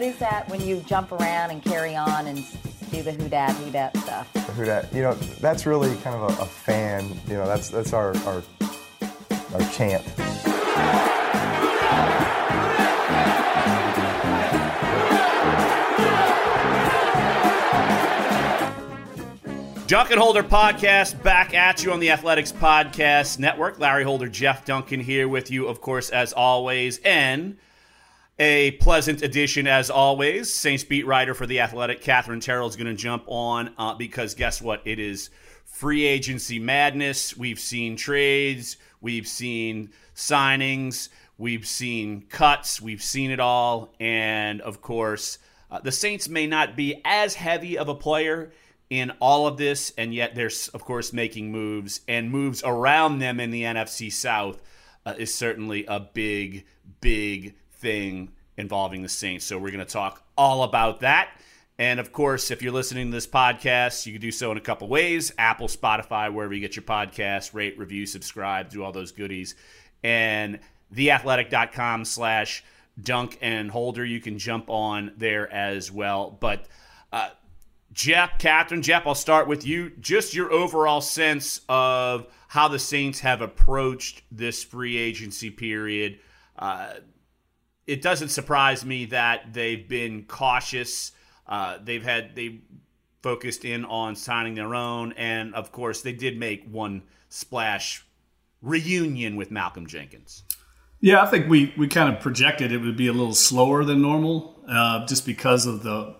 what is that when you jump around and carry on and do the who dat who dat stuff? The who dat, you know, that's really kind of a, a fan. You know, that's that's our our our chant. Duncan Holder podcast back at you on the Athletics Podcast Network. Larry Holder, Jeff Duncan here with you, of course, as always. And a pleasant addition, as always. Saints beat writer for The Athletic, Katherine Terrell, is going to jump on uh, because guess what? It is free agency madness. We've seen trades, we've seen signings, we've seen cuts, we've seen it all. And of course, uh, the Saints may not be as heavy of a player in all of this, and yet they're, of course, making moves, and moves around them in the NFC South uh, is certainly a big, big thing involving the Saints. So we're going to talk all about that. And of course, if you're listening to this podcast, you can do so in a couple ways Apple, Spotify, wherever you get your podcast, rate, review, subscribe, do all those goodies. And theathletic.com slash dunk and holder, you can jump on there as well. But uh, Jeff, Katherine, Jeff, I'll start with you. Just your overall sense of how the Saints have approached this free agency period. Uh, it doesn't surprise me that they've been cautious. Uh, they've had they focused in on signing their own, and of course, they did make one splash reunion with Malcolm Jenkins. Yeah, I think we we kind of projected it would be a little slower than normal, uh, just because of the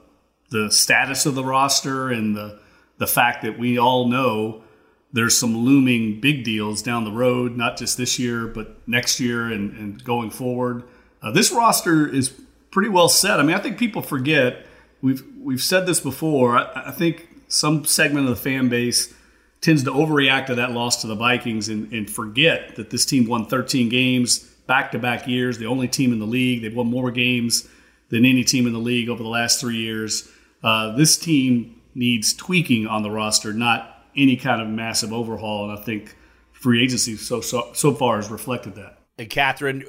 the status of the roster and the the fact that we all know there's some looming big deals down the road, not just this year, but next year and, and going forward. Uh, this roster is pretty well set. I mean, I think people forget we've we've said this before. I, I think some segment of the fan base tends to overreact to that loss to the Vikings and, and forget that this team won 13 games back to back years, the only team in the league. They've won more games than any team in the league over the last three years. Uh, this team needs tweaking on the roster, not any kind of massive overhaul. And I think free agency so so, so far has reflected that. And Katherine,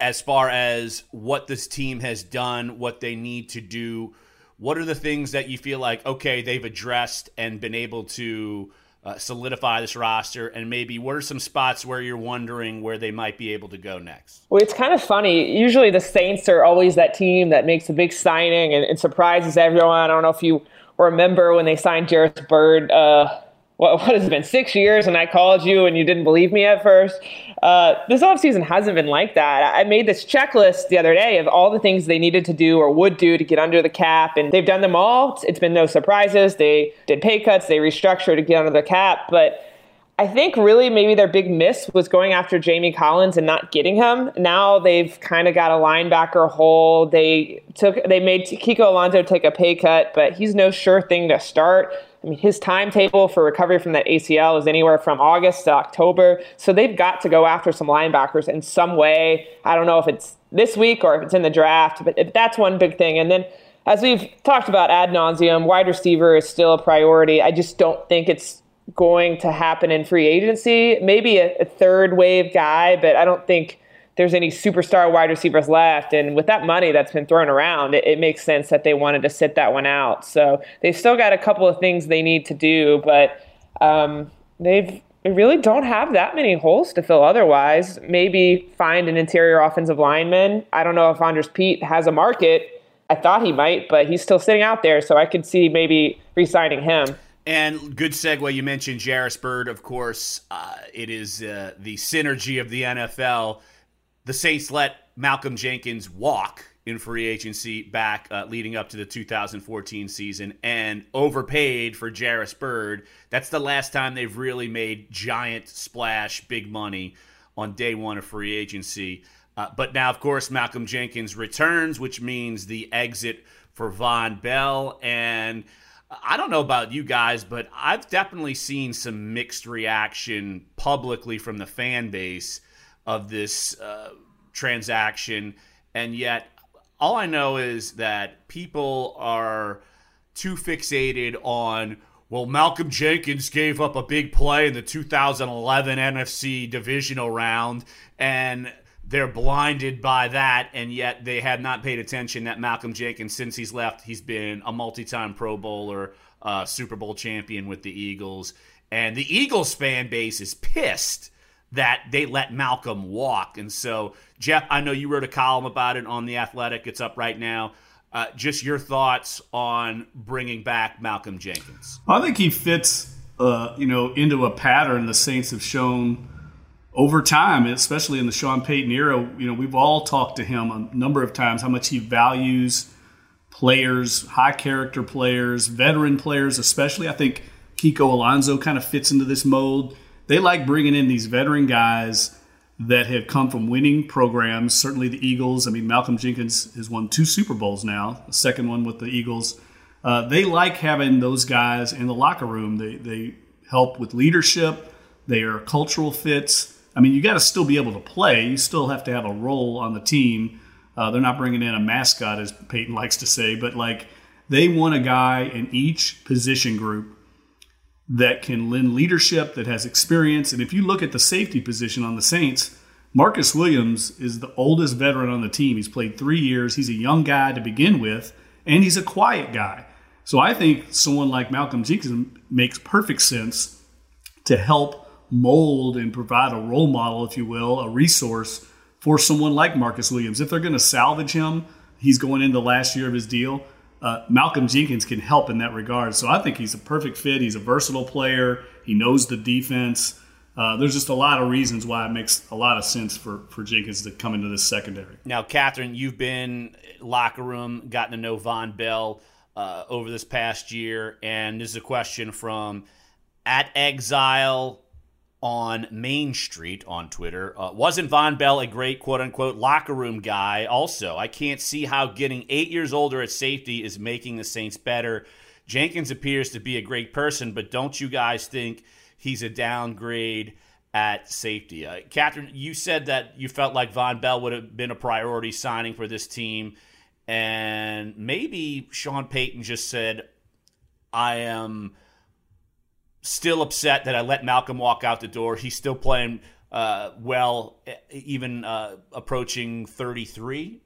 as far as what this team has done, what they need to do, what are the things that you feel like okay they've addressed and been able to uh, solidify this roster? And maybe what are some spots where you're wondering where they might be able to go next? Well it's kind of funny. Usually the saints are always that team that makes a big signing and, and surprises everyone. I don't know if you remember when they signed Jairus Byrd. uh, what, what has it been six years and i called you and you didn't believe me at first uh, this offseason hasn't been like that i made this checklist the other day of all the things they needed to do or would do to get under the cap and they've done them all it's been no surprises they did pay cuts they restructured to get under the cap but I think really maybe their big miss was going after Jamie Collins and not getting him. Now they've kind of got a linebacker hole. They took they made Kiko Alonso take a pay cut, but he's no sure thing to start. His timetable for recovery from that ACL is anywhere from August to October. So they've got to go after some linebackers in some way. I don't know if it's this week or if it's in the draft, but that's one big thing. And then, as we've talked about ad nauseum, wide receiver is still a priority. I just don't think it's going to happen in free agency. Maybe a, a third wave guy, but I don't think there's any superstar wide receivers left. And with that money that's been thrown around, it, it, makes sense that they wanted to sit that one out. So they've still got a couple of things they need to do, but um, they've they really don't have that many holes to fill otherwise. Maybe find an interior offensive lineman. I don't know if Andrus Peat has a market. I thought he might, but he's still sitting out there, so I could see maybe re-signing him. And good segue. You mentioned Jairus Byrd, of course. Uh, it is uh, the synergy of the NFL the Saints let Malcolm Jenkins walk in free agency back uh, leading up to the 2014 season and overpaid for Jairus Byrd. That's the last time they've really made giant splash, big money on day one of free agency. Uh, but now, of course, Malcolm Jenkins returns, which means the exit for Vonn Bell. And I don't know about you guys, but I've definitely seen some mixed reaction publicly from the fan base of this uh, transaction, and yet all I know is that people are too fixated on. Well, Malcolm Jenkins gave up a big play in the 2011 NFC divisional round, and they're blinded by that, and yet they have not paid attention that Malcolm Jenkins, since he's left, he's been a multi-time Pro Bowler, uh, Super Bowl champion with the Eagles, and the Eagles fan base is pissed that they let Malcolm walk. And so, Jeff, I know you wrote a column about it on the Athletic. It's up right now. Uh, just your thoughts on bringing back Malcolm Jenkins. I think he fits, uh, you know, into a pattern the Saints have shown over time, especially in the Sean Payton era, you know, we've all talked to him a number of times how much he values players, high character players, veteran players, especially. I think Kiko Alonso kind of fits into this mold. They like bringing in these veteran guys that have come from winning programs. Certainly the Eagles. I mean, Malcolm Jenkins has won two Super Bowls now, the second one with the Eagles. Uh, they like having those guys in the locker room. They, they help with leadership, they are cultural fits I mean, you got to still be able to play. You still have to have a role on the team. Uh, they're not bringing in a mascot, as Payton likes to say, but like they want a guy in each position group that can lend leadership, that has experience. And if you look at the safety position on the Saints, Marcus Williams is the oldest veteran on the team. He's played three years. He's a young guy to begin with, and he's a quiet guy. So I think someone like Malcolm Jenkins makes perfect sense to help mold and provide a role model, if you will, a resource for someone like Marcus Williams. If they're going to salvage him, he's going into the last year of his deal. Uh, Malcolm Jenkins can help in that regard. So I think he's a perfect fit. He's a versatile player. He knows the defense. Uh, there's just a lot of reasons why it makes a lot of sense for, for Jenkins to come into this secondary. Now, Katherine, you've been locker room, gotten to know Vonn Bell uh, over this past year, and this is a question from at Exile on Main Street on Twitter. Uh, wasn't Vonn Bell a great quote unquote locker room guy? Also, I can't see how getting eight years older at safety is making the Saints better. Jenkins appears to be a great person, but don't you guys think he's a downgrade at safety? Uh, Katherine, you said that you felt like Vonn Bell would have been a priority signing for this team, and maybe Sean Payton just said, I am still upset that I let Malcolm walk out the door. He's still playing uh, well, even uh, approaching 33,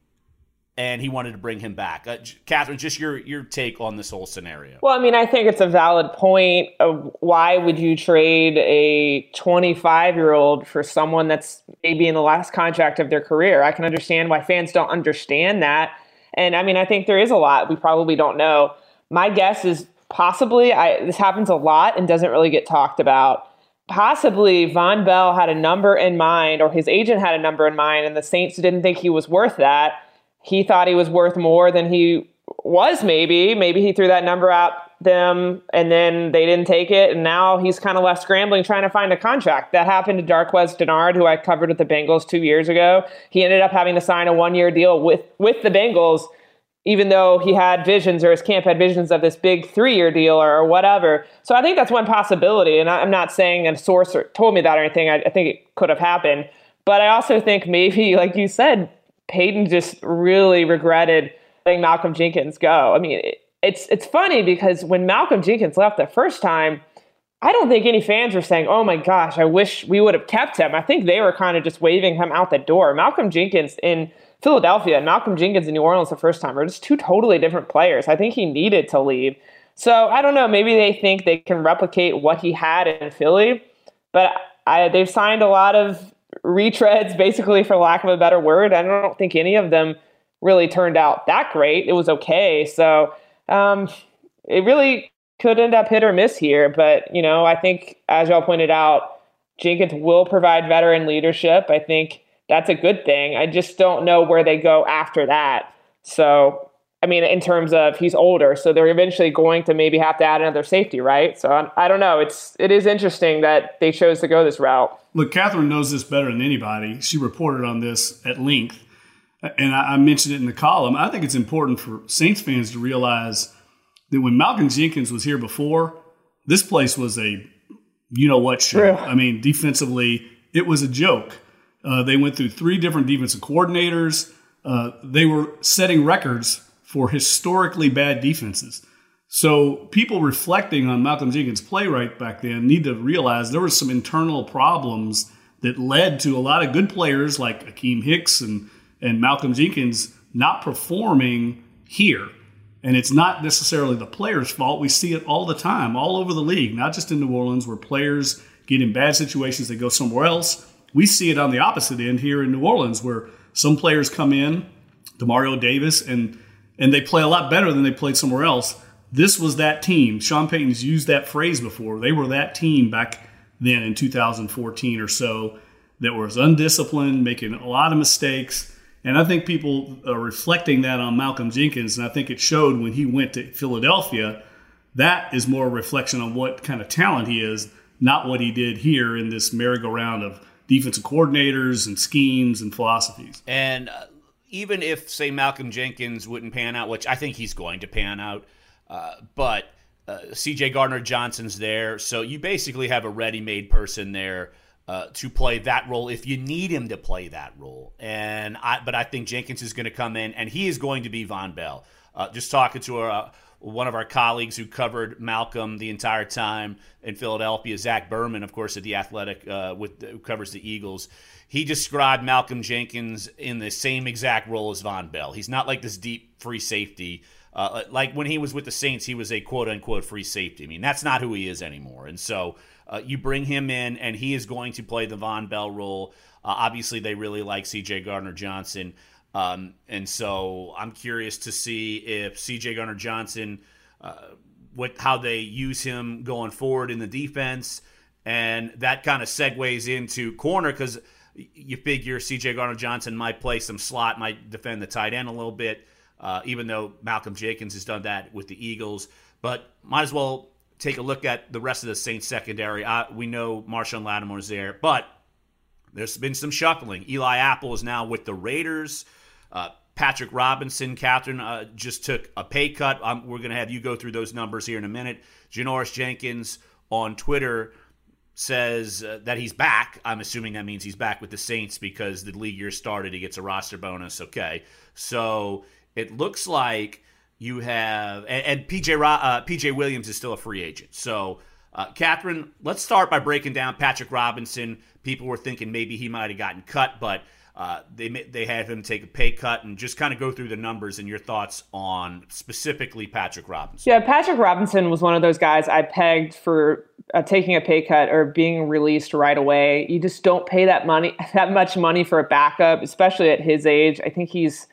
and he wanted to bring him back. Uh, Katherine, just your your take on this whole scenario. Well, I mean, I think it's a valid point. Of why would you trade a 25 year old for someone that's maybe in the last contract of their career? I can understand why fans don't understand that. And I mean, I think there is a lot we probably don't know. My guess is possibly I, this happens a lot and doesn't really get talked about. Possibly Vonn Bell had a number in mind, or his agent had a number in mind, and the Saints didn't think he was worth that. He thought he was worth more than he was, maybe. Maybe he threw that number out them and then they didn't take it and now he's kind of left scrambling trying to find a contract that happened to Darqueze Dennard who I covered with the Bengals two years ago he ended up having to sign a one year deal with with the Bengals even though he had visions or his camp had visions of this big three year deal or, or, whatever. So I think that's one possibility. And I, am not saying a source told me that or anything. I, I, think it could have happened. But I also think maybe, like you said, Payton just really regretted letting Malcolm Jenkins go. I mean, it, it's it's funny because when Malcolm Jenkins left the first time, I don't think any fans were saying, "Oh my gosh, I wish we would have kept him." I think they were kind of just waving him out the door. Malcolm Jenkins in Philadelphia Malcolm Jenkins in New Orleans the first time are just two totally different players. I think he needed to leave. So I don't know. Maybe they think they can replicate what he had in Philly, but I, they've signed a lot of retreads, basically, for lack of a better word. I don't think any of them really turned out that great. It was okay. So um, it really could end up hit or miss here. But, you know, I think, as y'all pointed out, Jenkins will provide veteran leadership. I think that's a good thing. I just don't know where they go after that. So, I mean, in terms of he's older, so they're eventually going to maybe have to add another safety, right? So I, I don't know. It's it is interesting that they chose to go this route. Look, Katherine knows this better than anybody. She reported on this at length, and I, I mentioned it in the column. I think it's important for Saints fans to realize that when Malcolm Jenkins was here before, this place was a you know what show. True. I mean, defensively, it was a joke. Uh, they went through three different defensive coordinators. Uh, they were setting records for historically bad defenses. So people reflecting on Malcolm Jenkins' play right back then need to realize there were some internal problems that led to a lot of good players like Akiem Hicks and, and Malcolm Jenkins not performing here. And it's not necessarily the players' fault. We see it all the time, all over the league, not just in New Orleans, where players get in bad situations, they go somewhere else. We see it on the opposite end here in New Orleans, where some players come in, Demario Davis, and and they play a lot better than they played somewhere else. This was that team. Sean Payton's used that phrase before. They were that team back then in 2014 or so that was undisciplined, making a lot of mistakes. And I think people are reflecting that on Malcolm Jenkins, and I think it showed when he went to Philadelphia. That is more a reflection on what kind of talent he is, not what he did here in this merry-go-round of defensive coordinators and schemes and philosophies. And uh, even if, say, Malcolm Jenkins wouldn't pan out, which I think he's going to pan out, uh, but uh, CJ Gardner Johnson's there. So you basically have a ready made person there. Uh, to play that role if you need him to play that role. And I, but I think Jenkins is going to come in, and he is going to be Vonn Bell. Uh, just talking to our, one of our colleagues who covered Malcolm the entire time in Philadelphia, Zach Berman, of course, at the Athletic, uh, with who covers the Eagles. He described Malcolm Jenkins in the same exact role as Vonn Bell. He's not like this deep free safety. Uh, like when he was with the Saints, he was a quote unquote free safety. I mean, that's not who he is anymore. And so uh, you bring him in, and he is going to play the Vonn Bell role. Uh, obviously, they really like C.J. Gardner Johnson, um, and so I'm curious to see if C.J. Gardner Johnson, uh, what how they use him going forward in the defense, and that kind of segues into corner because you figure C.J. Gardner Johnson might play some slot, might defend the tight end a little bit. Uh, even though Malcolm Jenkins has done that with the Eagles, but might as well take a look at the rest of the Saints secondary. Uh, we know Marshon Lattimore's there, but there's been some shuffling. Eli Apple is now with the Raiders. Uh, Patrick Robinson, Katherine, uh, just took a pay cut. Um, we're going to have you go through those numbers here in a minute. Janoris Jenkins on Twitter says uh, that he's back. I'm assuming that means he's back with the Saints because the league year started. He gets a roster bonus. Okay. So it looks like you have and, and PJ uh, PJ Williams is still a free agent. So, uh, Katherine, let's start by breaking down Patrick Robinson. People were thinking maybe he might have gotten cut, but uh, they they had him take a pay cut and just kind of go through the numbers and your thoughts on specifically Patrick Robinson. Yeah, Patrick Robinson was one of those guys I pegged for uh, taking a pay cut or being released right away. You just don't pay that money that much money for a backup, especially at his age. I think he's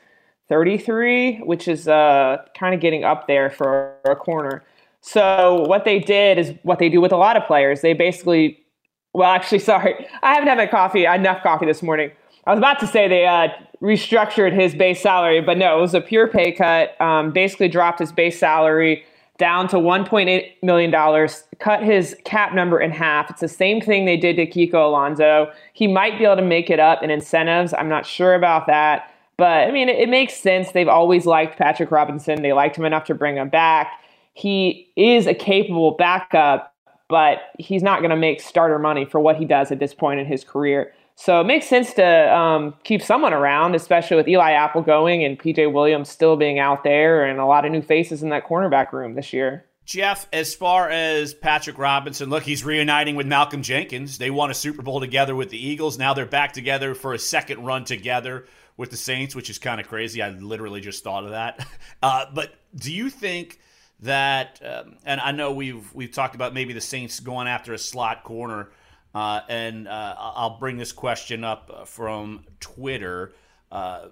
33, which is uh, kind of getting up there for a corner. So what they did is what they do with a lot of players. They basically, well, actually, sorry, I haven't had my coffee, enough coffee this morning. I was about to say they uh, restructured his base salary, but no, it was a pure pay cut. Um, basically, dropped his base salary down to 1.8 million dollars, cut his cap number in half. It's the same thing they did to Kiko Alonso. He might be able to make it up in incentives. I'm not sure about that. But I mean, it, it makes sense. They've always liked Patrick Robinson. They liked him enough to bring him back. He is a capable backup, but he's not going to make starter money for what he does at this point in his career. So it makes sense to um, keep someone around, especially with Eli Apple going and PJ Williams still being out there and a lot of new faces in that cornerback room this year. Jeff, as far as Patrick Robinson, look, he's reuniting with Malcolm Jenkins. They won a Super Bowl together with the Eagles. Now they're back together for a second run together with the Saints, which is kind of crazy. I literally just thought of that. Uh, but do you think that? Um, and I know we've we've talked about maybe the Saints going after a slot corner, uh, and uh, I'll bring this question up from Twitter. Uh,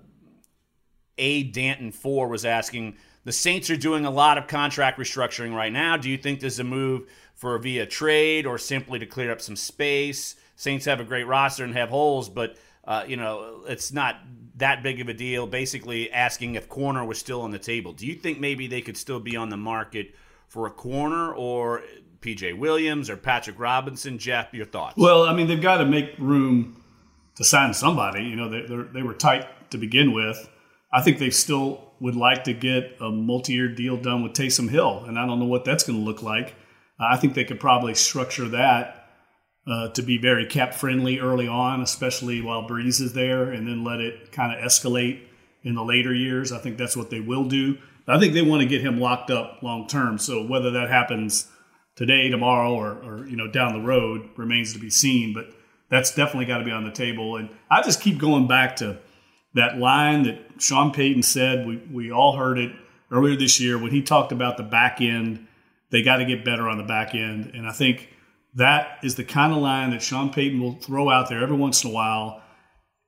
a Danton Four was asking. The Saints are doing a lot of contract restructuring right now. Do you think there's a move for via trade or simply to clear up some space? Saints have a great roster and have holes, but uh, you know, it's not that big of a deal. Basically, asking if corner was still on the table. Do you think maybe they could still be on the market for a corner or PJ Williams or Patrick Robinson? Jeff, your thoughts? Well, I mean, they've got to make room to sign somebody. You know, they, they were tight to begin with. I think they still would like to get a multi-year deal done with Taysom Hill, and I don't know what that's going to look like. I think they could probably structure that uh, to be very cap friendly early on, especially while Brees is there, and then let it kind of escalate in the later years. I think that's what they will do. I think they want to get him locked up long term. So whether that happens today, tomorrow, or, or, you know down the road remains to be seen. But that's definitely got to be on the table. And I just keep going back to that line that Sean Payton said. We we all heard it earlier this year when he talked about the back end. They got to get better on the back end, and I think that is the kind of line that Sean Payton will throw out there every once in a while.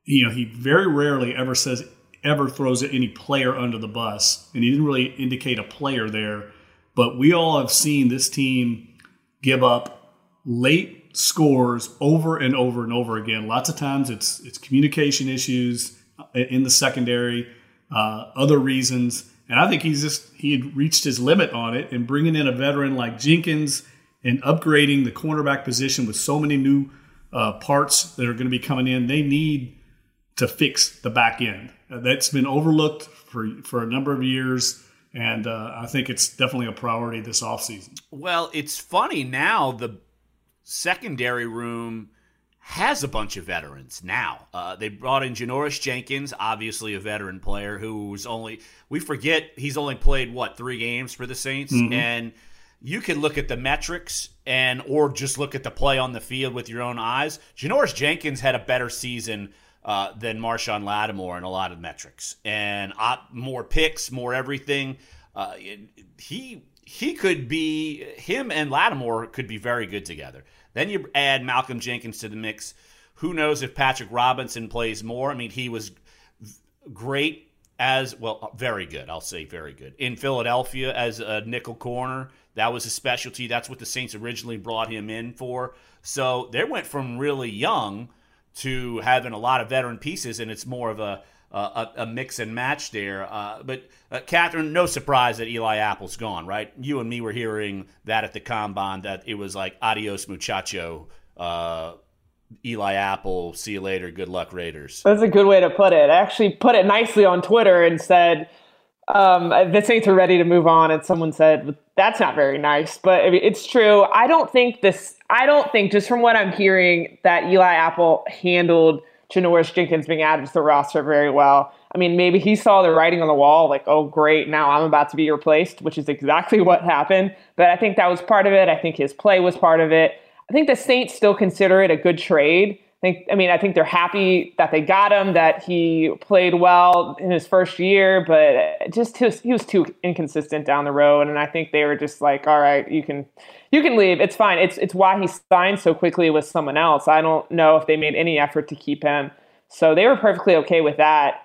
You know, he very rarely ever says ever throws any player under the bus, and he didn't really indicate a player there. But we all have seen this team give up late scores over and over and over again. Lots of times it's it's communication issues in the secondary, uh, other reasons, and I think he's just he had reached his limit on it. And bringing in a veteran like Jenkins and upgrading the cornerback position with so many new uh, parts that are going to be coming in, they need to fix the back end. Uh, that's been overlooked for for a number of years. And uh, I think it's definitely a priority this offseason. Well, it's funny now. The secondary room has a bunch of veterans now. Uh, they brought in Janoris Jenkins, obviously a veteran player who's only we forget he's only played what three games for the Saints, mm-hmm. and you can look at the metrics and or just look at the play on the field with your own eyes. Janoris Jenkins had a better season uh, than Marshon Lattimore in a lot of metrics and more picks, more everything. Uh, he he could be him and Lattimore could be very good together. Then you add Malcolm Jenkins to the mix. Who knows if Patrick Robinson plays more? I mean, he was great as well, very good. I'll say very good in Philadelphia as a nickel corner. That was a specialty. That's what the Saints originally brought him in for. So they went from really young to having a lot of veteran pieces, and it's more of a a, a, mix and match there. Uh, but uh, Katherine, no surprise that Eli Apple's gone, right? You and me were hearing that at the combine that it was like adios muchacho. Uh, Eli Apple, see you later. Good luck, Raiders. That's a good way to put it. I actually put it nicely on Twitter and said um, the Saints were ready to move on, and someone said that's not very nice, but I mean, it's true. I don't think this. I don't think just from what I'm hearing that Eli Apple handled Janoris Jenkins being added to the roster very well. I mean, maybe he saw the writing on the wall, like, oh, great, now I'm about to be replaced, which is exactly what happened. But I think that was part of it. I think his play was part of it. I think the Saints still consider it a good trade. I think, I mean, I think they're happy that they got him, that he played well in his first year, but just his, he was too inconsistent down the road, and I think they were just like, all right, you can, you can leave. It's fine. It's it's why he signed so quickly with someone else. I don't know if they made any effort to keep him, so they were perfectly okay with that.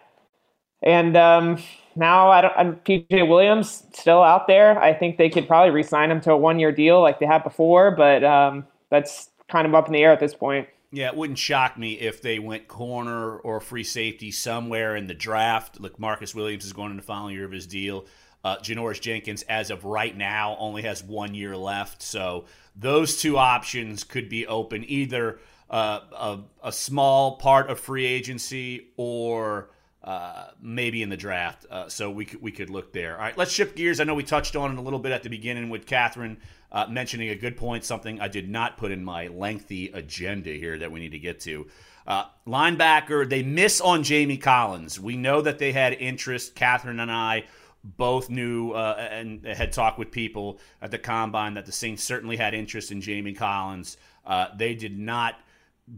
And um, now I don't. I'm, PJ Williams still out there. I think they could probably re-sign him to a one-year deal like they had before, but um, that's kind of up in the air at this point. Yeah, it wouldn't shock me if they went corner or free safety somewhere in the draft. Look, Marcus Williams is going in the final year of his deal. Uh, Janoris Jenkins, as of right now, only has one year left. So those two options could be open either uh, a, a, small part of free agency or uh, maybe in the draft. Uh, so we could, we could look there. All right, let's shift gears. I know we touched on it a little bit at the beginning with Katherine uh, mentioning a good point, something I did not put in my lengthy agenda here that we need to get to. Uh, linebacker, they miss on Jamie Collins. We know that they had interest. Katherine and I both knew uh, and had talked with people at the combine that the Saints certainly had interest in Jamie Collins. Uh, they did not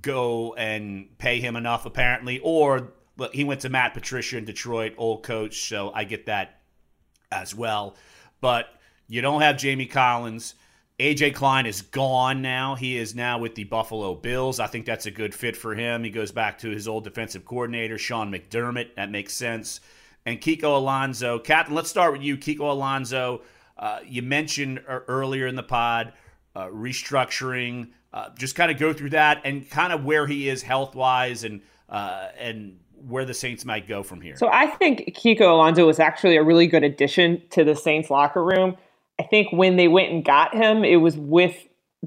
go and pay him enough, apparently, or look, he went to Matt Patricia in Detroit, old coach, so I get that as well. But you don't have Jamie Collins. AJ Klein is gone now. He is now with the Buffalo Bills. I think that's a good fit for him. He goes back to his old defensive coordinator, Sean McDermott. That makes sense. And Kiko Alonso. Captain, let's start with you. Kiko Alonso, uh, you mentioned earlier in the pod uh, restructuring. Uh, just kind of go through that and kind of where he is health wise and uh, and where the Saints might go from here. So I think Kiko Alonso was actually a really good addition to the Saints locker room. I think when they went and got him, it was with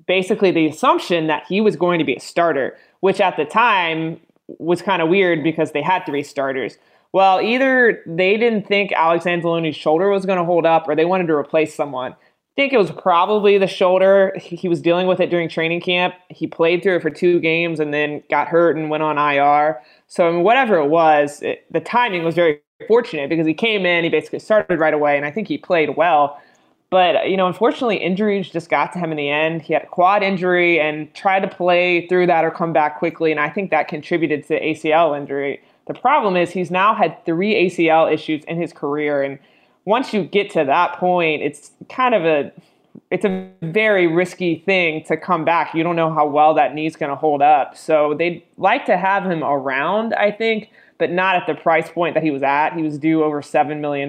basically the assumption that he was going to be a starter, which at the time was kind of weird because they had three starters. Well, either they didn't think Alex Anzalone's shoulder was going to hold up or they wanted to replace someone. I think it was probably the shoulder. He was dealing with it during training camp. He played through it for two games and then got hurt and went on IR. So, I mean, whatever it was, it, the timing was very fortunate because he came in, he basically started right away, and I think he played well. But, you know, unfortunately, injuries just got to him in the end. He had a quad injury and tried to play through that or come back quickly. And I think that contributed to the ACL injury. The problem is he's now had three ACL issues in his career. And once you get to that point, it's kind of a it's a very risky thing to come back. You don't know how well that knee's going to hold up. So they'd like to have him around, I think, but not at the price point that he was at. He was due over $7 million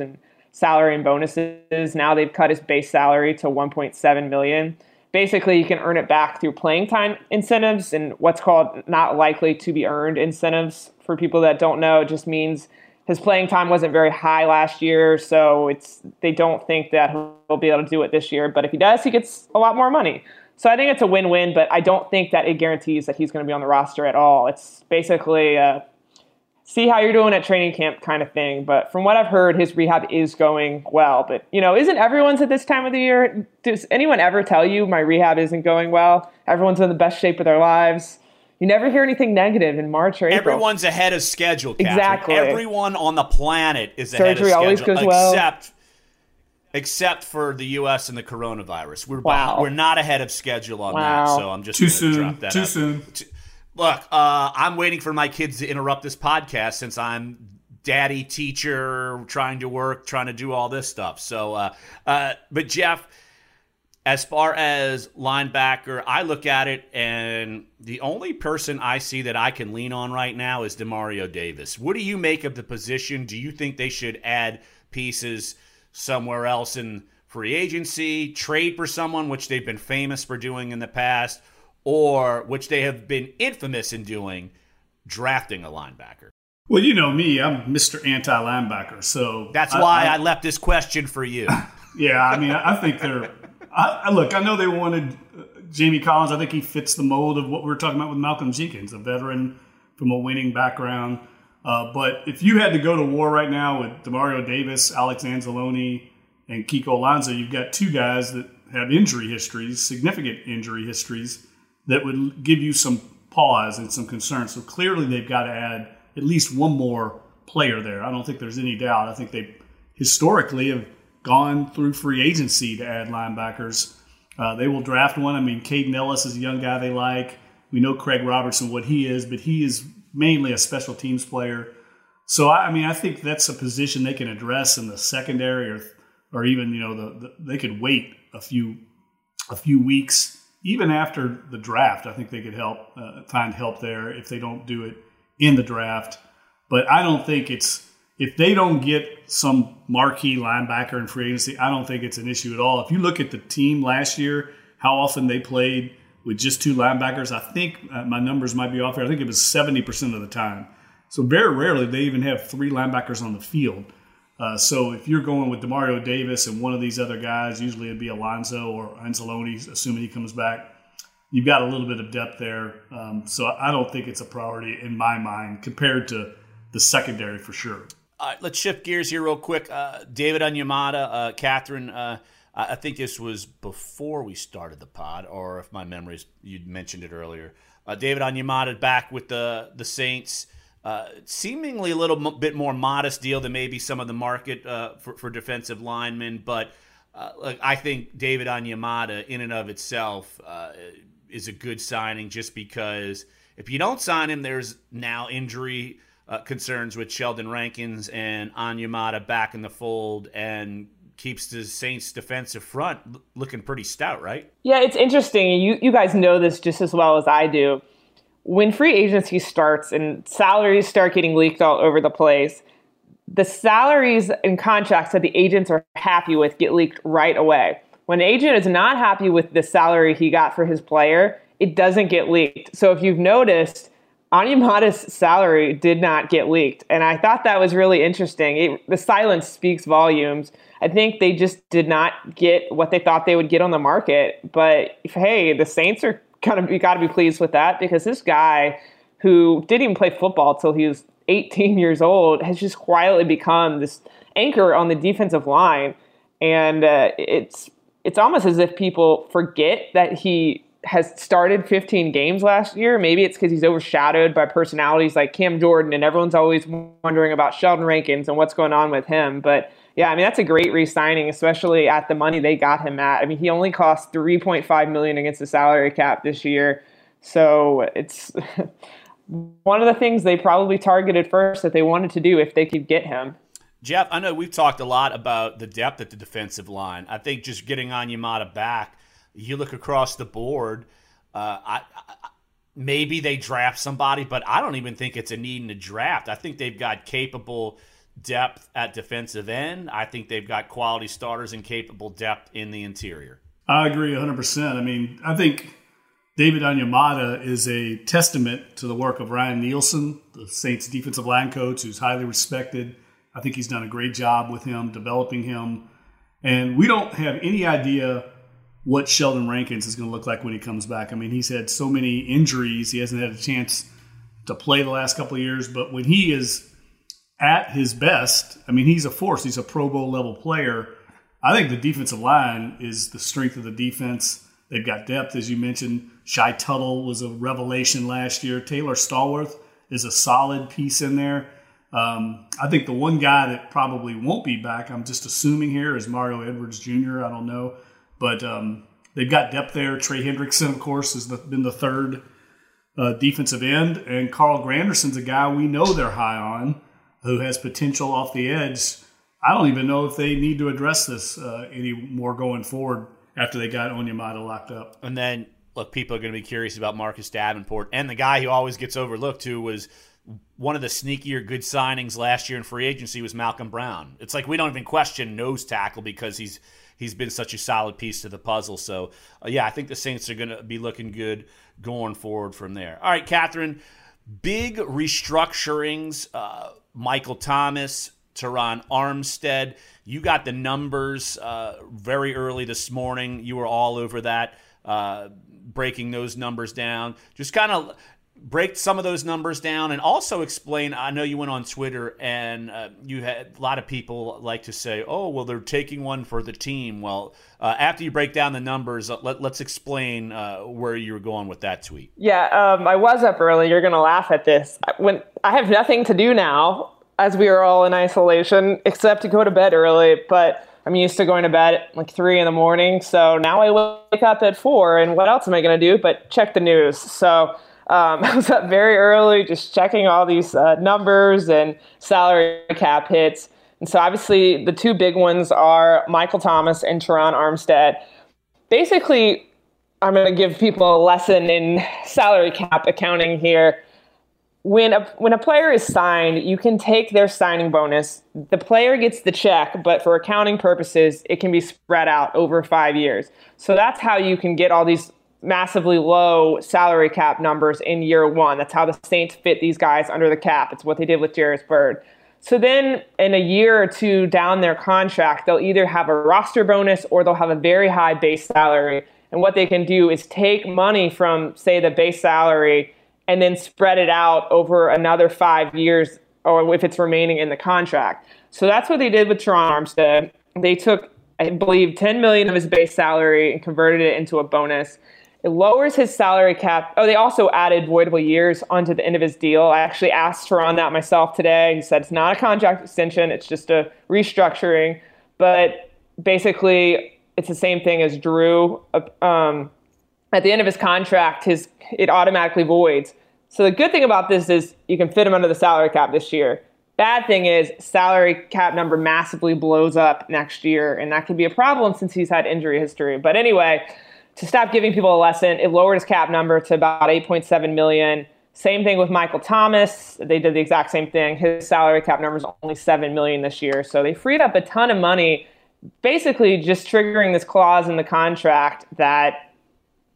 in salary and bonuses. Now they've cut his base salary to 1.7 million. Basically, you can earn it back through playing time incentives and what's called not likely to be earned incentives. For people that don't know, it just means his playing time wasn't very high last year, so it's they don't think that he'll be able to do it this year. But if he does, he gets a lot more money. So I think it's a win-win, but I don't think that it guarantees that he's going to be on the roster at all. It's basically a see how you're doing at training camp kind of thing. But from what I've heard, his rehab is going well. But you know, isn't everyone's at this time of the year? Does anyone ever tell you my rehab isn't going well? Everyone's in the best shape of their lives. You never hear anything negative in March or April. Everyone's ahead of schedule. Katherine. Exactly. Everyone on the planet is ahead of schedule, always goes well. except except for the U.S. and the coronavirus. We're Wow. we're not ahead of schedule on Wow. that. So I'm just Too soon. Drop that Too out. soon. Look, uh, I'm waiting for my kids to interrupt this podcast since I'm daddy teacher, trying to work, trying to do all this stuff. So, uh, uh, but Jeff, as far as linebacker, I look at it and the only person I see that I can lean on right now is Demario Davis. What do you make of the position? Do you think they should add pieces somewhere else in free agency, trade for someone, which they've been famous for doing in the past, or which they have been infamous in doing, drafting a linebacker? Well, you know me, I'm Mr. Anti linebacker. So That's why I, left this question for you. Yeah, I mean, I I think they're. I, I look, I know they wanted uh, Jamie Collins. I think he fits the mold of what we were talking about with Malcolm Jenkins, a veteran from a winning background. Uh, but if you had to go to war right now with Demario Davis, Alex Anzalone, and Kiko Alonso, you've got two guys that have injury histories, significant injury histories, that would give you some pause and some concern. So clearly, they've got to add at least one more player there. I don't think there's any doubt. I think they historically have gone through free agency to add linebackers. Uh, they will draft one. I mean, Kaden Elliss is a young guy they like. We know Craig Robertson what he is, but he is mainly a special teams player. So I, I mean, I think that's a position they can address in the secondary, or or even you know the, the they could wait a few a few weeks even after the draft. I think they could help uh, find help there if they don't do it in the draft. But I don't think it's if they don't get some marquee linebacker in free agency, I don't think it's an issue at all. If you look at the team last year, how often they played with just two linebackers, I think uh, my numbers might be off here. I think it was 70% of the time. So very rarely they even have three linebackers on the field. Uh, so if you're going with Demario Davis and one of these other guys, usually it'd be Alonso or Anzalone, assuming he comes back. You've got a little bit of depth there. Um, so I don't think it's a priority in my mind compared to the secondary for sure. All right, let's shift gears here real quick. Uh, David Onyemata, uh, Katherine, uh, I think this was before we started the pod, or if my memories, you mentioned it earlier. Uh, David Onyemata back with the the Saints. Uh, seemingly a little m- bit more modest deal than maybe some of the market uh, for, for defensive linemen, but uh, I think David Onyemata, in and of itself, uh, is a good signing just because if you don't sign him, there's now injury uh, concerns with Sheldon Rankins and Onyemata back in the fold and keeps the Saints defensive front looking pretty stout, right? Yeah, it's interesting. You you guys know this just as well as I do. When free agency starts and salaries start getting leaked all over the place, the salaries and contracts that the agents are happy with get leaked right away. When an agent is not happy with the salary he got for his player, it doesn't get leaked. So if you've noticed, Onyemata's salary did not get leaked, and I thought that was really interesting. It, the silence speaks volumes. I think they just did not get what they thought they would get on the market. But hey, the Saints are kind of you got to be pleased with that because this guy who didn't even play football till he was 18 years old has just quietly become this anchor on the defensive line, and uh, it's it's almost as if people forget that he has started 15 games last year. Maybe it's because he's overshadowed by personalities like Cam Jordan, and everyone's always wondering about Sheldon Rankins and what's going on with him. But yeah, I mean that's a great re-signing, especially at the money they got him at. I mean, he only cost 3.5 million against the salary cap this year, so it's one of the things they probably targeted first that they wanted to do if they could get him. Jeff, I know we've talked a lot about the depth at the defensive line. I think just getting Onyemata back, you look across the board. Uh, I, I, maybe they draft somebody, but I don't even think it's a need in a draft. I think they've got capable depth at defensive end. I think they've got quality starters and capable depth in the interior. I agree 100%. I mean, I think David Onyemata is a testament to the work of Ryan Nielsen, the Saints defensive line coach, who's highly respected. I think he's done a great job with him, developing him. And we don't have any idea what Sheldon Rankins is going to look like when he comes back. I mean, he's had so many injuries, he hasn't had a chance to play the last couple of years. But when he is at his best, I mean, he's a force. He's a Pro Bowl level player. I think the defensive line is the strength of the defense. They've got depth, as you mentioned. Shy Tuttle was a revelation last year. Taylor Stallworth is a solid piece in there. Um, I think the one guy that probably won't be back, I'm just assuming here, is Mario Edwards Jr. I don't know. But um, they've got depth there. Trey Hendrickson, of course, has been the third uh, defensive end. And Carl Granderson's a guy we know they're high on who has potential off the edge. I don't even know if they need to address this uh, any more going forward after they got Onyemata locked up. And then, look, people are going to be curious about Marcus Davenport. And the guy who always gets overlooked, who was one of the sneakier good signings last year in free agency, was Malcolm Brown. It's like we don't even question nose tackle because he's he's been such a solid piece to the puzzle. So, uh, yeah, I think the Saints are going to be looking good going forward from there. All right, Katherine, big restructurings. Uh, Michael Thomas, Terron Armstead. You got the numbers uh, very early this morning. You were all over that, uh, breaking those numbers down. Just kind of break some of those numbers down and also explain. I know you went on Twitter and uh, you had a lot of people like to say, oh, well, they're taking one for the team. Well, uh, after you break down the numbers, let, us explain uh, where you were going with that tweet. Yeah, um, I was up early. You're going to laugh at this. When I have nothing to do now, as we are all in isolation, except to go to bed early. But I'm used to going to bed at like three in the morning. So now I wake up at four, and what else am I going to do but check the news? So um, I was up very early, just checking all these uh, numbers and salary cap hits. And so obviously the two big ones are Michael Thomas and Terron Armstead. Basically, I'm going to give people a lesson in salary cap accounting here. When a, when a player is signed, you can take their signing bonus. The player gets the check, but for accounting purposes, it can be spread out over five years. So that's how you can get all these massively low salary cap numbers in year one. That's how the Saints fit these guys under the cap. It's what they did with Jairus Byrd. So then, in a year or two down their contract, they'll either have a roster bonus or they'll have a very high base salary. And what they can do is take money from, say, the base salary and then spread it out over another five years or if it's remaining in the contract. So that's what they did with Terron Armstead. They took, I believe, 10 million of his base salary and converted it into a bonus. It lowers his salary cap. Oh, they also added voidable years onto the end of his deal. I actually asked her on that myself today. He said it's not a contract extension, it's just a restructuring. But basically, it's the same thing as Drew. Um, at the end of his contract, his it automatically voids. So the good thing about this is you can fit him under the salary cap this year. Bad thing is salary cap number massively blows up next year, and that could be a problem since he's had injury history. But anyway, to stop giving people a lesson, it lowered his cap number to about 8.7 million. Same thing with Michael Thomas. They did the exact same thing. His salary cap number is only 7 million this year. So they freed up a ton of money, basically just triggering this clause in the contract that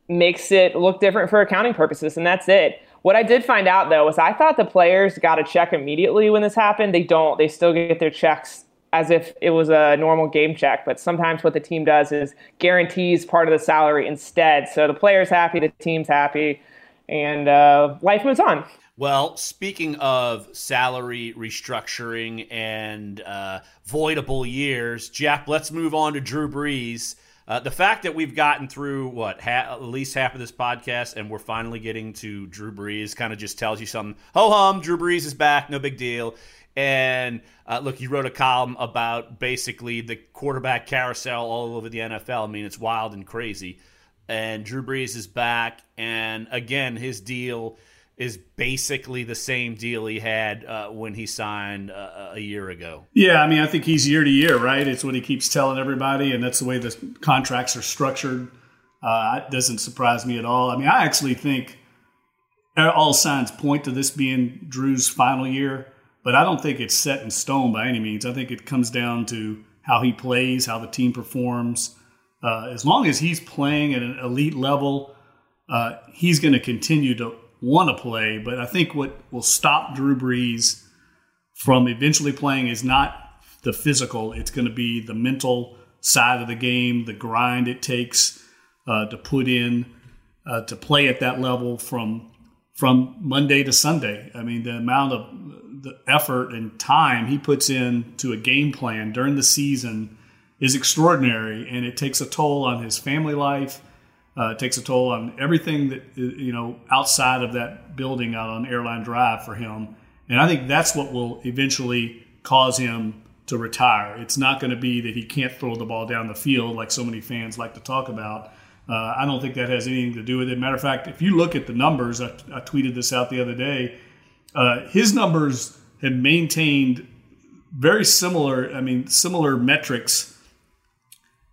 makes it look different for accounting purposes, and that's it. What I did find out though was I thought the players got a check immediately when this happened. They don't. They still get their checks as if it was a normal game check. But sometimes what the team does is guarantees part of the salary instead. So the player's happy, the team's happy, and uh, life moves on. Well, speaking of salary restructuring and uh, voidable years, Jeff, let's move on to Drew Brees. Uh, the fact that we've gotten through what ha- at least half of this podcast and we're finally getting to Drew Brees kind of just tells you something. Ho hum, Drew Brees is back, no big deal. And uh, look, you wrote a column about basically the quarterback carousel all over the NFL. I mean, it's wild and crazy. And Drew Brees is back, and again, his deal is basically the same deal he had uh, when he signed uh, a year ago. Yeah, I mean, I think he's year to year, right? It's what he keeps telling everybody, and that's the way the contracts are structured. Uh, it doesn't surprise me at all. I mean, I actually think all signs point to this being Drew's final year, but I don't think it's set in stone by any means. I think it comes down to how he plays, how the team performs. Uh, as long as he's playing at an elite level, uh, he's going to continue to want to play. But I think what will stop Drew Brees from eventually playing is not the physical, it's going to be the mental side of the game, the grind it takes uh, to put in uh, to play at that level from from Monday to Sunday. I mean, the amount of the effort and time he puts in to a game plan during the season is extraordinary, and it takes a toll on his family life uh, it takes a toll on everything that you know outside of that building out on Airline Drive for him, and I think that's what will eventually cause him to retire. It's not going to be that he can't throw the ball down the field like so many fans like to talk about. Uh, I don't think that has anything to do with it. Matter of fact, if you look at the numbers, I, I tweeted this out the other day. Uh, his numbers had maintained very similar. I mean, similar metrics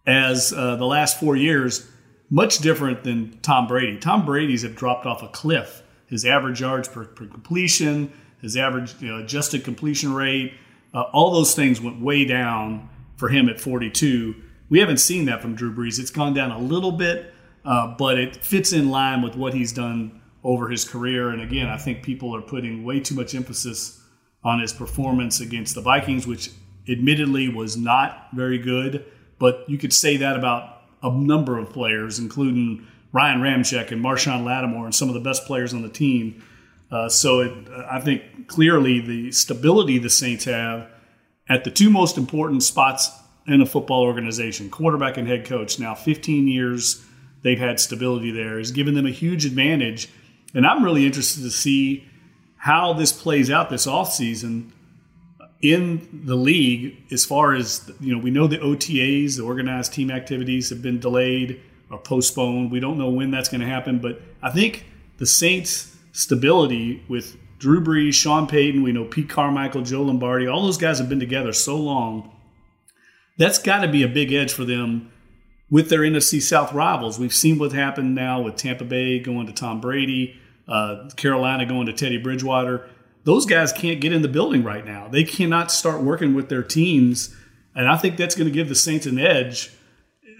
as uh, the last four years much different than Tom Brady. Tom Brady's have dropped off a cliff. His average yards per, per completion, his average you know, adjusted completion rate, uh, all those things went way down for him at 42. We haven't seen that from Drew Brees. It's gone down a little bit, uh, but it fits in line with what he's done over his career. And again, I think people are putting way too much emphasis on his performance against the Vikings, which admittedly was not very good. But you could say that about a number of players, including Ryan Ramczyk and Marshon Lattimore and some of the best players on the team. Uh, so it, I think clearly the stability the Saints have at the two most important spots in a football organization, quarterback and head coach. Now, 15 years they've had stability there has given them a huge advantage. And I'm really interested to see how this plays out this offseason in the league as far as you know we know the otas the organized team activities have been delayed or postponed. We don't know when that's going to happen but i think the saints stability with drew brees sean payton we know pete carmichael joe lombardi all those guys have been together so long that's got to be a big edge for them with their nfc south rivals. We've seen what happened now with tampa bay going to tom brady uh, carolina going to teddy bridgewater. Those guys can't get in the building right now. They cannot start working with their teams, and I think that's going to give the Saints an edge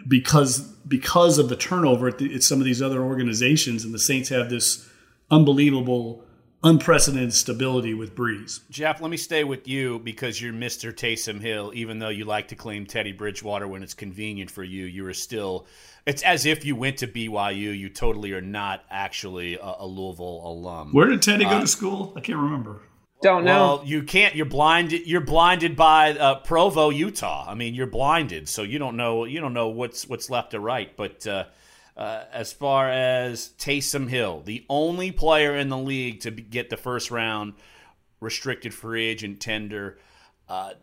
because because of the turnover at, the, at some of these other organizations, and the Saints have this unbelievable unprecedented stability with Brees. Jeff, let me stay with you because you're Mr. Taysom Hill. Even though you like to claim Teddy Bridgewater when it's convenient for you, you are still. It's as if you went to BYU. You totally are not actually a, a Louisville alum. Where did Teddy uh, go to school? I can't remember. Don't know. Well, you can't. You're blinded. You're blinded by uh, Provo, Utah. I mean, you're blinded, so you don't know. You don't know what's what's left or right. But uh, uh, as far as Taysom Hill, the only player in the league to get the first round restricted free agent tender. Uh,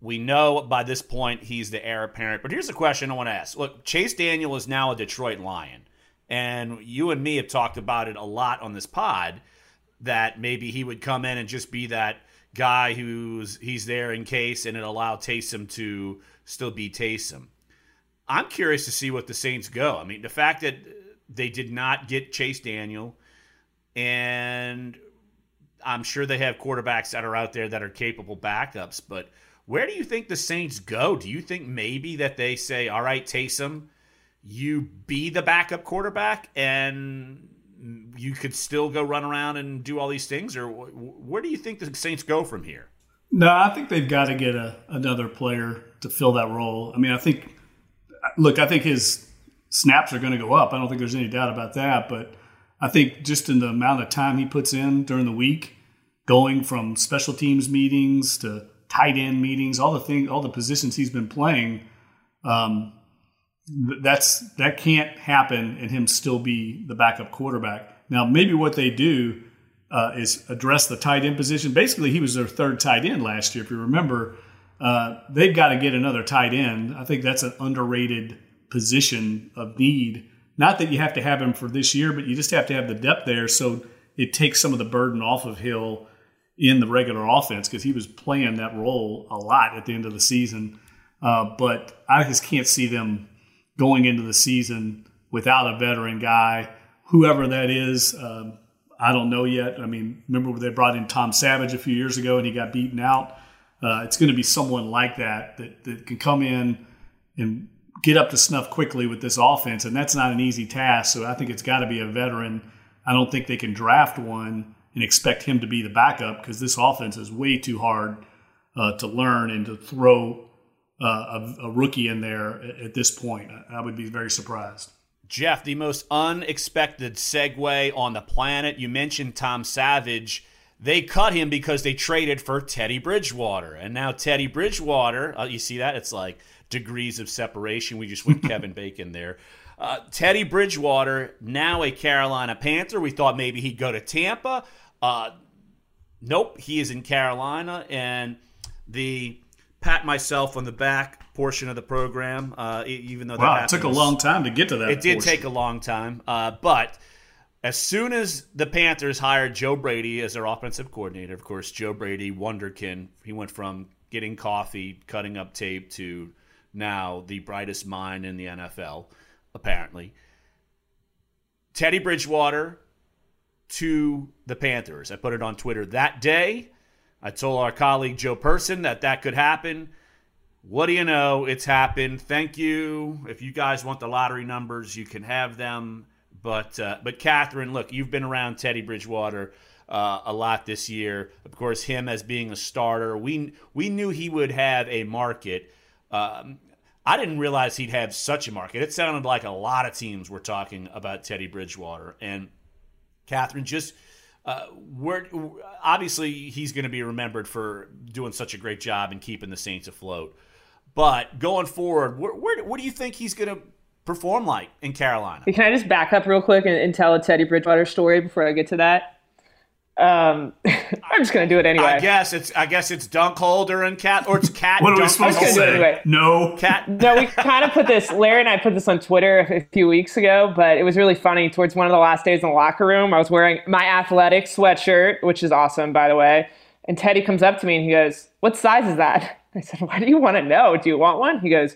we know by this point he's the heir apparent. But here's the question I want to ask. Look, Chase Daniel is now a Detroit Lion. And you and me have talked about it a lot on this pod that maybe he would come in and just be that guy who's he's there in case and it allow Taysom to still be Taysom. I'm curious to see what the Saints go. I mean, the fact that they did not get Chase Daniel, and I'm sure they have quarterbacks that are out there that are capable backups, but where do you think the Saints go? Do you think maybe that they say, all right, Taysom, you be the backup quarterback and you could still go run around and do all these things? Or where do you think the Saints go from here? No, I think they've got to get a, another player to fill that role. I mean, I think look, I think his snaps are going to go up. I don't think there's any doubt about that. But I think just in the amount of time he puts in during the week, going from special teams meetings to tight end meetings, all the things, all the positions he's been playing, um, that's that can't happen and him still be the backup quarterback. Now, maybe what they do uh, is address the tight end position. Basically, he was their third tight end last year. If you remember, uh, they've got to get another tight end. I think that's an underrated position of need. Not that you have to have him for this year, but you just have to have the depth there so it takes some of the burden off of Hill in the regular offense because he was playing that role a lot at the end of the season. Uh, but I just can't see them going into the season without a veteran guy, whoever that is. Um, I don't know yet. I mean, remember they brought in Tom Savage a few years ago and he got beaten out. Uh, it's going to be someone like that, that that can come in and get up to snuff quickly with this offense, and that's not an easy task. So I think it's got to be a veteran. I don't think they can draft one and expect him to be the backup because this offense is way too hard uh, to learn and to throw uh, a, a, rookie in there at, at this point. I, I would be very surprised. Jeff, the most unexpected segue on the planet. You mentioned Tom Savage. They cut him because they traded for Teddy Bridgewater. And now Teddy Bridgewater, uh, you see that? It's like degrees of separation. We just went Kevin Bacon there. Uh, Teddy Bridgewater, now a Carolina Panther. We thought maybe he'd go to Tampa. Uh, nope, he is in Carolina. And the pat myself on the back portion of the program, uh, even though wow, it took a long time to get to that. It did take a long time, uh, but as soon as the Panthers hired Joe Brady as their offensive coordinator, of course, Joe Brady, wonderkin, he went from getting coffee, cutting up tape to now the brightest mind in the NFL, apparently. Teddy Bridgewater to the Panthers. I put it on Twitter that day. I told our colleague Joe Person that that could happen. What do you know? It's happened. Thank you. If you guys want the lottery numbers, you can have them. But uh, but Katherine, look, you've been around Teddy Bridgewater uh, a lot this year. Of course, him as being a starter, we we knew he would have a market. Um, I didn't realize he'd have such a market. It sounded like a lot of teams were talking about Teddy Bridgewater. And Katherine, just uh, we're obviously he's going to be remembered for doing such a great job and keeping the Saints afloat. But going forward, where, where, what do you think he's going to perform like in Carolina? Can I just back up real quick and, and tell a Teddy Bridgewater story before I get to that? Um, I'm just gonna do it anyway. I guess it's I guess it's dunk holder and cat or it's cat. what are we supposed to say? Anyway. No, cat. No, we kind of put this. Larry and I put this on Twitter a few weeks ago, but it was really funny. Towards one of the last days in the locker room, I was wearing my athletic sweatshirt, which is awesome, by the way. And Teddy comes up to me and he goes, "What size is that?" I said, "Why do you want to know? Do you want one?" He goes,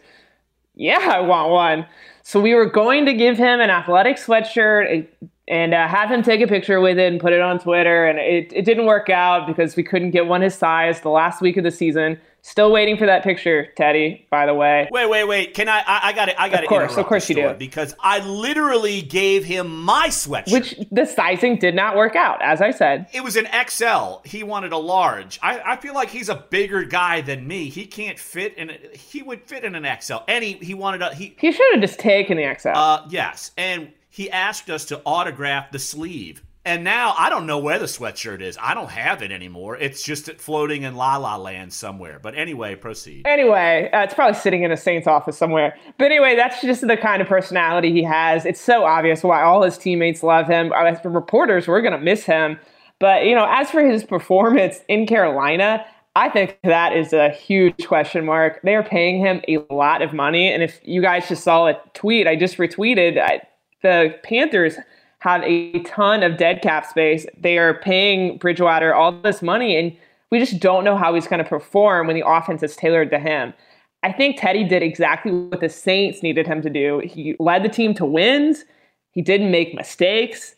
"Yeah, I want one." So we were going to give him an athletic sweatshirt and uh, have him take a picture with it and put it on Twitter. And it, it didn't work out because we couldn't get one his size the last week of the season. Still waiting for that picture, Teddy. By the way. Wait, wait, wait. Can I? I, I got it. I got it. Of course, of course you do. Because I literally gave him my sweatshirt, which the sizing did not work out. As I said, it was an XL. He wanted a large. I, I feel like he's a bigger guy than me. He can't fit in. A, he would fit in an XL. And he, he wanted a he. He should have just taken the XL. Uh, yes, and he asked us to autograph the sleeve. And now I don't know where the sweatshirt is. I don't have it anymore. It's just floating in La La Land somewhere. But anyway, proceed. Anyway, uh, it's probably sitting in a Saints office somewhere. But anyway, that's just the kind of personality he has. It's so obvious why all his teammates love him. As for reporters, we're going to miss him. But, you know, as for his performance in Carolina, I think that is a huge question mark. They are paying him a lot of money. And if you guys just saw a tweet I just retweeted, I, the Panthers have a ton of dead cap space. They are paying Bridgewater all this money, and we just don't know how he's going to perform when the offense is tailored to him. I think Teddy did exactly what the Saints needed him to do. He led the team to wins. He didn't make mistakes.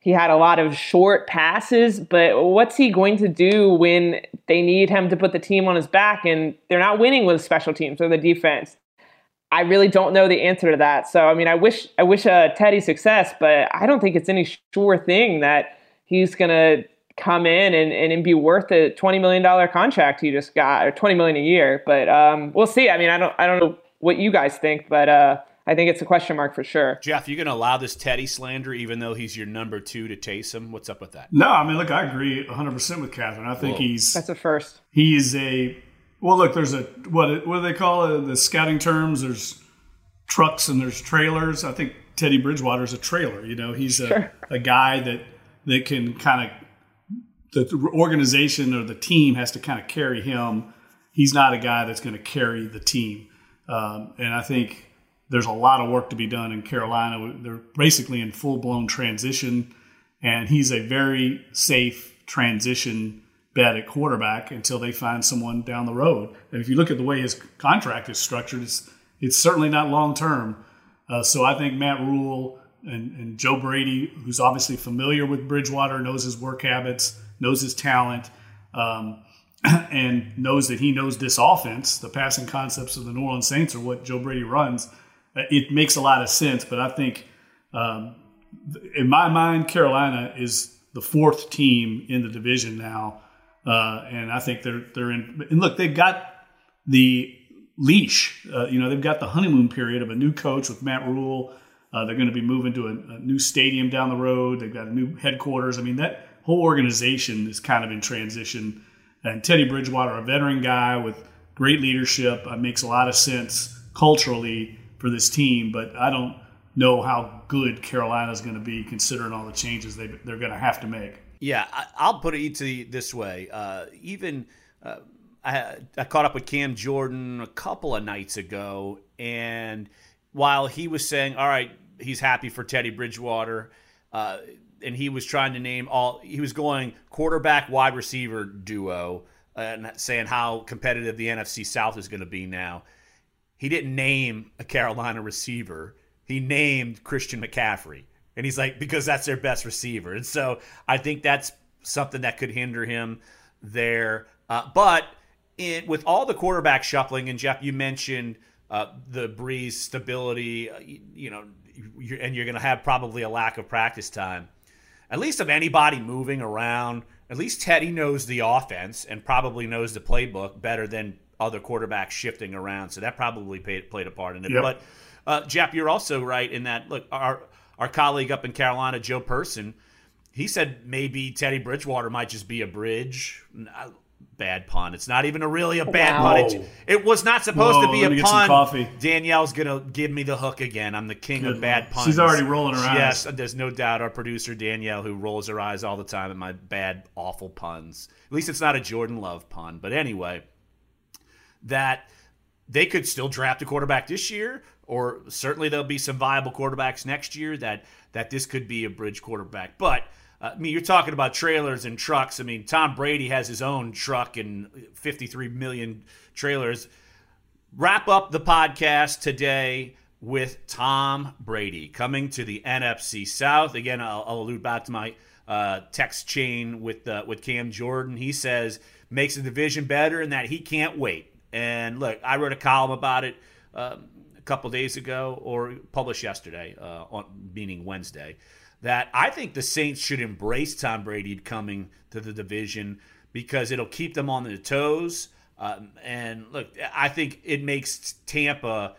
He had a lot of short passes, but what's he going to do when they need him to put the team on his back and they're not winning with special teams or the defense? I really don't know the answer to that. So I mean, I wish I wish uh, Teddy success, but I don't think it's any sure thing that he's gonna come in and, and be worth the twenty million dollar contract he just got, or twenty million a year. But um, we'll see. I mean, I don't I don't know what you guys think, but uh, I think it's a question mark for sure. Jeff, you're gonna allow this Teddy slander, even though he's your number two to chase Taysom? What's up with that? No, I mean, look, I agree 100 percent with Katherine. I think Whoa. he's that's a first. He's a well, look, there's a what what do they call it? The scouting terms. There's trucks and there's trailers. I think Teddy Bridgewater is a trailer. You know, he's a, sure. a guy that that can kind of the organization or the team has to kind of carry him. He's not a guy that's going to carry the team. Um, and I think there's a lot of work to be done in Carolina. They're basically in full blown transition, and he's a very safe transition bet at quarterback until they find someone down the road. And if you look at the way his contract is structured, it's it's certainly not long term. Uh, so I think Matt Rhule and, and Joe Brady, who's obviously familiar with Bridgewater, knows his work habits, knows his talent. Um, and knows that he knows this offense, the passing concepts of the New Orleans Saints are what Joe Brady runs. Uh, it makes a lot of sense, but I think um, in my mind, Carolina is the fourth team in the division now, uh, and I think they're they're in. And look, they've got the leash. Uh, you know, they've got the honeymoon period of a new coach with Matt Rhule. Uh, they're going to be moving to a, a, new stadium down the road. They've got a new headquarters. I mean, that whole organization is kind of in transition. And Teddy Bridgewater, a veteran guy with great leadership, uh, makes a lot of sense culturally for this team. But I don't know how good Carolina is going to be considering all the changes they, they're going to have to make. Yeah, I, will put it to this way. Uh, even uh, I, I caught up with Cam Jordan a couple of nights ago, and while he was saying, "All right, he's happy for Teddy Bridgewater," uh, and he was trying to name all, he was going quarterback wide receiver duo, and saying how competitive the NFC South is going to be now. He didn't name a Carolina receiver. He named Christian McCaffrey. And he's like, because that's their best receiver. And so I think that's something that could hinder him there. Uh, but in, with all the quarterback shuffling, and Jeff, you mentioned uh, the Brees stability, uh, you, you, know, you're, and you're going to have probably a lack of practice time. At least of anybody moving around, at least Teddy knows the offense and probably knows the playbook better than other quarterbacks shifting around. So that probably played, played a part in it. Yep. But uh, Jeff, you're also right in that. Look, our our colleague up in Carolina, Joe Person, he said maybe Teddy Bridgewater might just be a bridge bad pun. It's not even a really a bad wow. pun. It, it, was not supposed Whoa, to be a pun. Danielle's gonna give me the hook again. I'm the king Good of bad puns. She's already rolling her eyes. Yes, there's no doubt. Our producer Danielle, who rolls her eyes all the time at my bad, awful puns. At least it's not a Jordan Love pun. But anyway, that they could still draft a quarterback this year, or certainly there'll be some viable quarterbacks next year. That that this could be a bridge quarterback, but uh, I mean, you're talking about trailers and trucks. I mean, Tom Brady has his own truck and 53 million trailers. Wrap up the podcast today with Tom Brady coming to the NFC South. Again, I'll, I'll allude back to my uh, text chain with uh, with Cam Jordan. He says makes the division better and that he can't wait. And look, I wrote a column about it um, a couple days ago, or published yesterday, uh, on, meaning Wednesday that I think the Saints should embrace Tom Brady coming to the division because it'll keep them on their toes. Um, and look, I think it makes Tampa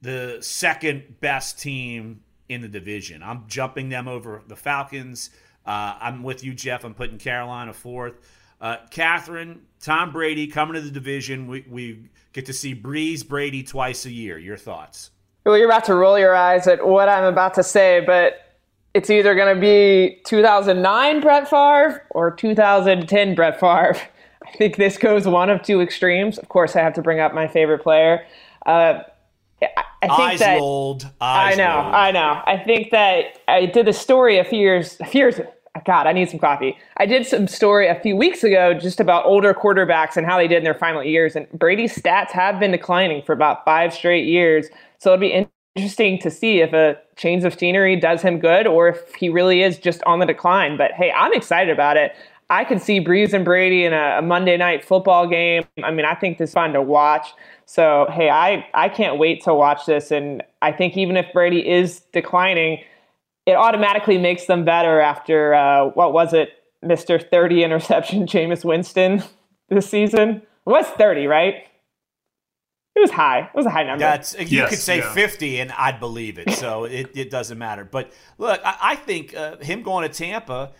the second best team in the division. I'm jumping them over the Falcons. Uh, I'm with you, Jeff. I'm putting Carolina fourth. Uh, Katherine, Tom Brady coming to the division. We, we get to see Brees Brady twice a year. Your thoughts? Well, you're about to roll your eyes at what I'm about to say, but it's either going to be 2009 Brett Favre or 2010 Brett Favre. I think this goes one of two extremes. Of course, I have to bring up my favorite player. Uh, I, I think Eyes that rolled. Eyes I know. Rolled. I know. I think that I did a story a few years. A few years. God, I need some coffee. I did some story a few weeks ago just about older quarterbacks and how they did in their final years. And Brady's stats have been declining for about five straight years. So it'll be interesting to see if a change of scenery does him good or if he really is just on the decline. But hey, I'm excited about it. I could see Brees and Brady in a, a Monday night football game. I mean, I think this is fun to watch. So hey, I, I can't wait to watch this. And I think even if Brady is declining, it automatically makes them better after uh, what was it, Mr. 30 interception Jameis Winston this season? It was 30, right? It was high. It was a high number. That's you yes, could say yeah. fifty, and I'd believe it. So it, it doesn't matter. But look, I, I think uh, him going to Tampa,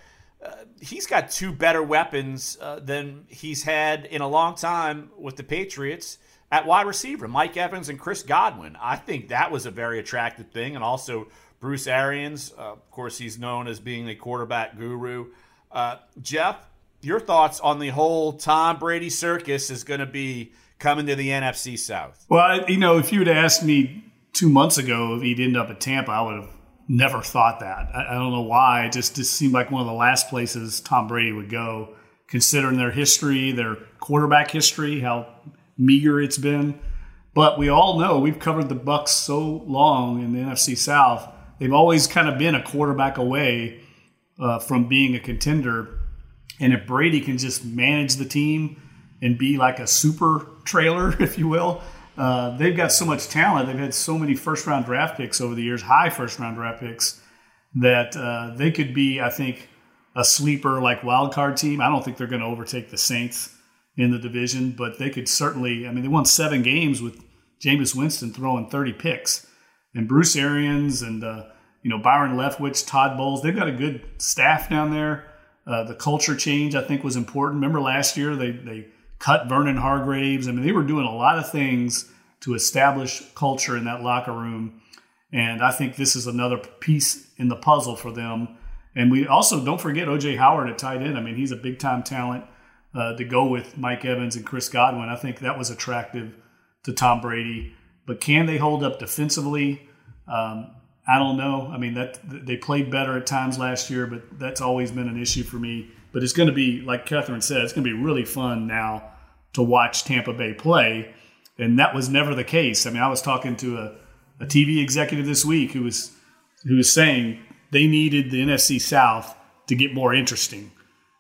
uh, he's got two better weapons uh, than he's had in a long time with the Patriots at wide receiver, Mike Evans and Chris Godwin. I think that was a very attractive thing, and also Bruce Arians. Uh, of course, he's known as being a quarterback guru. Uh, Jeff, your thoughts on the whole Tom Brady circus is going to be coming to the NFC South? Well, you know, if you had asked me two months ago if he'd end up at Tampa, I would have never thought that. I, I don't know why. It just, just seemed like one of the last places Tom Brady would go, considering their history, their quarterback history, how meager it's been. But we all know we've covered the Bucs so long in the NFC South. They've always kind of been a quarterback away uh, from being a contender. And if Brady can just manage the team and be like a super trailer, if you will, uh, they've got so much talent. They've had so many first round draft picks over the years, high first round draft picks, that uh, they could be, I think, a sleeper like wild card team. I don't think they're going to overtake the Saints in the division, but they could certainly. I mean, they won seven games with Jameis Winston throwing 30 picks, and Bruce Arians and uh, you know Byron Leftwich, Todd Bowles. They've got a good staff down there. Uh, the culture change, I think, was important. Remember last year they they cut Vernon Hargreaves. I mean, they were doing a lot of things to establish culture in that locker room. And I think this is another piece in the puzzle for them. And we also don't forget OJ Howard at tight end. I mean, he's a big time talent uh, to go with Mike Evans and Chris Godwin. I think that was attractive to Tom Brady. But can they hold up defensively? Um, I don't know. I mean, that they played better at times last year, but that's always been an issue for me. But it's going to be, like Katherine said, it's going to be really fun now to watch Tampa Bay play. And that was never the case. I mean, I was talking to a, a TV executive this week who was who was saying they needed the NFC South to get more interesting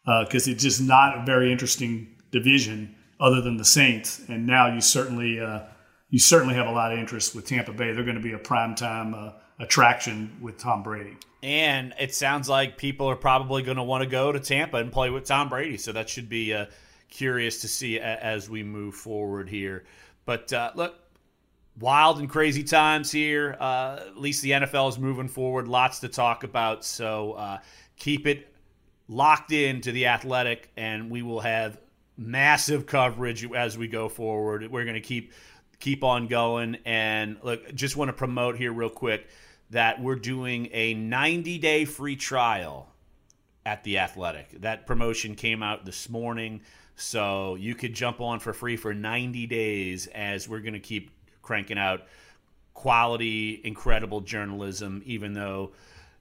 because uh, it's just not a very interesting division other than the Saints. And now you certainly uh, you certainly have a lot of interest with Tampa Bay. They're going to be a prime time uh, attraction with Tom Brady. And it sounds like people are probably going to want to go to Tampa and play with Tom Brady. So that should be uh, curious to see as we move forward here. But uh, look, wild and crazy times here. Uh, at least the NFL is moving forward. Lots to talk about. So uh, keep it locked in to the athletic, and we will have massive coverage as we go forward. We're going to keep keep on going. And look, just want to promote here real quick that we're doing a 90 day free trial at the Athletic. That promotion came out this morning, so you could jump on for free for 90 days as we're going to keep cranking out quality, incredible journalism, even though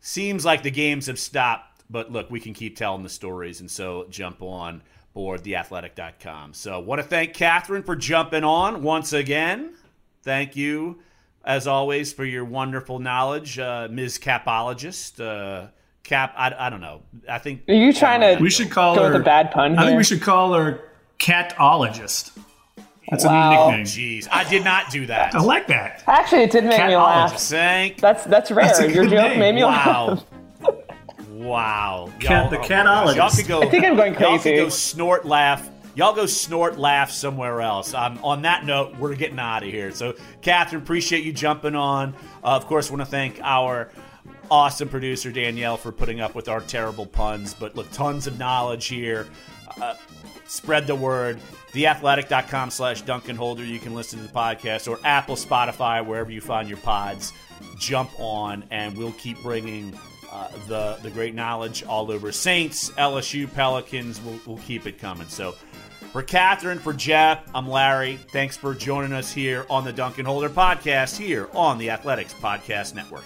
seems like the games have stopped. But look, we can keep telling the stories, and so jump on board theathletic.com. So, want to thank Katherine for jumping on once again. Thank you as always, for your wonderful knowledge, uh, Ms. Capologist. Uh, Cap, I, I don't know. I think. Are you trying to? We should call go her. With a bad pun. Here? I think we should call her Catologist. That's wow. a new nickname. Jeez, I did not do that. I like that. Actually, it did make me laugh. Thank. That's that's rare. That's Your joke name. made me wow. laugh. Wow. Cat, the catologist. Y'all could go. I think I'm going crazy. Y'all could go snort, laugh. Y'all go snort, laugh somewhere else. Um, on that note, we're getting out of here. So, Katherine, appreciate you jumping on. Uh, of course, want to thank our awesome producer Danielle for putting up with our terrible puns. But look, tons of knowledge here. Uh, spread the word. Theathletic.com slash Duncan Holder. You can listen to the podcast or Apple, Spotify, wherever you find your pods. Jump on, and we'll keep bringing uh, the the great knowledge all over Saints, LSU, Pelicans. We'll, we'll keep it coming. So, for Katherine, for Jeff, I'm Larry. Thanks for joining us here on the Duncan Holder podcast here on the Athletics Podcast Network.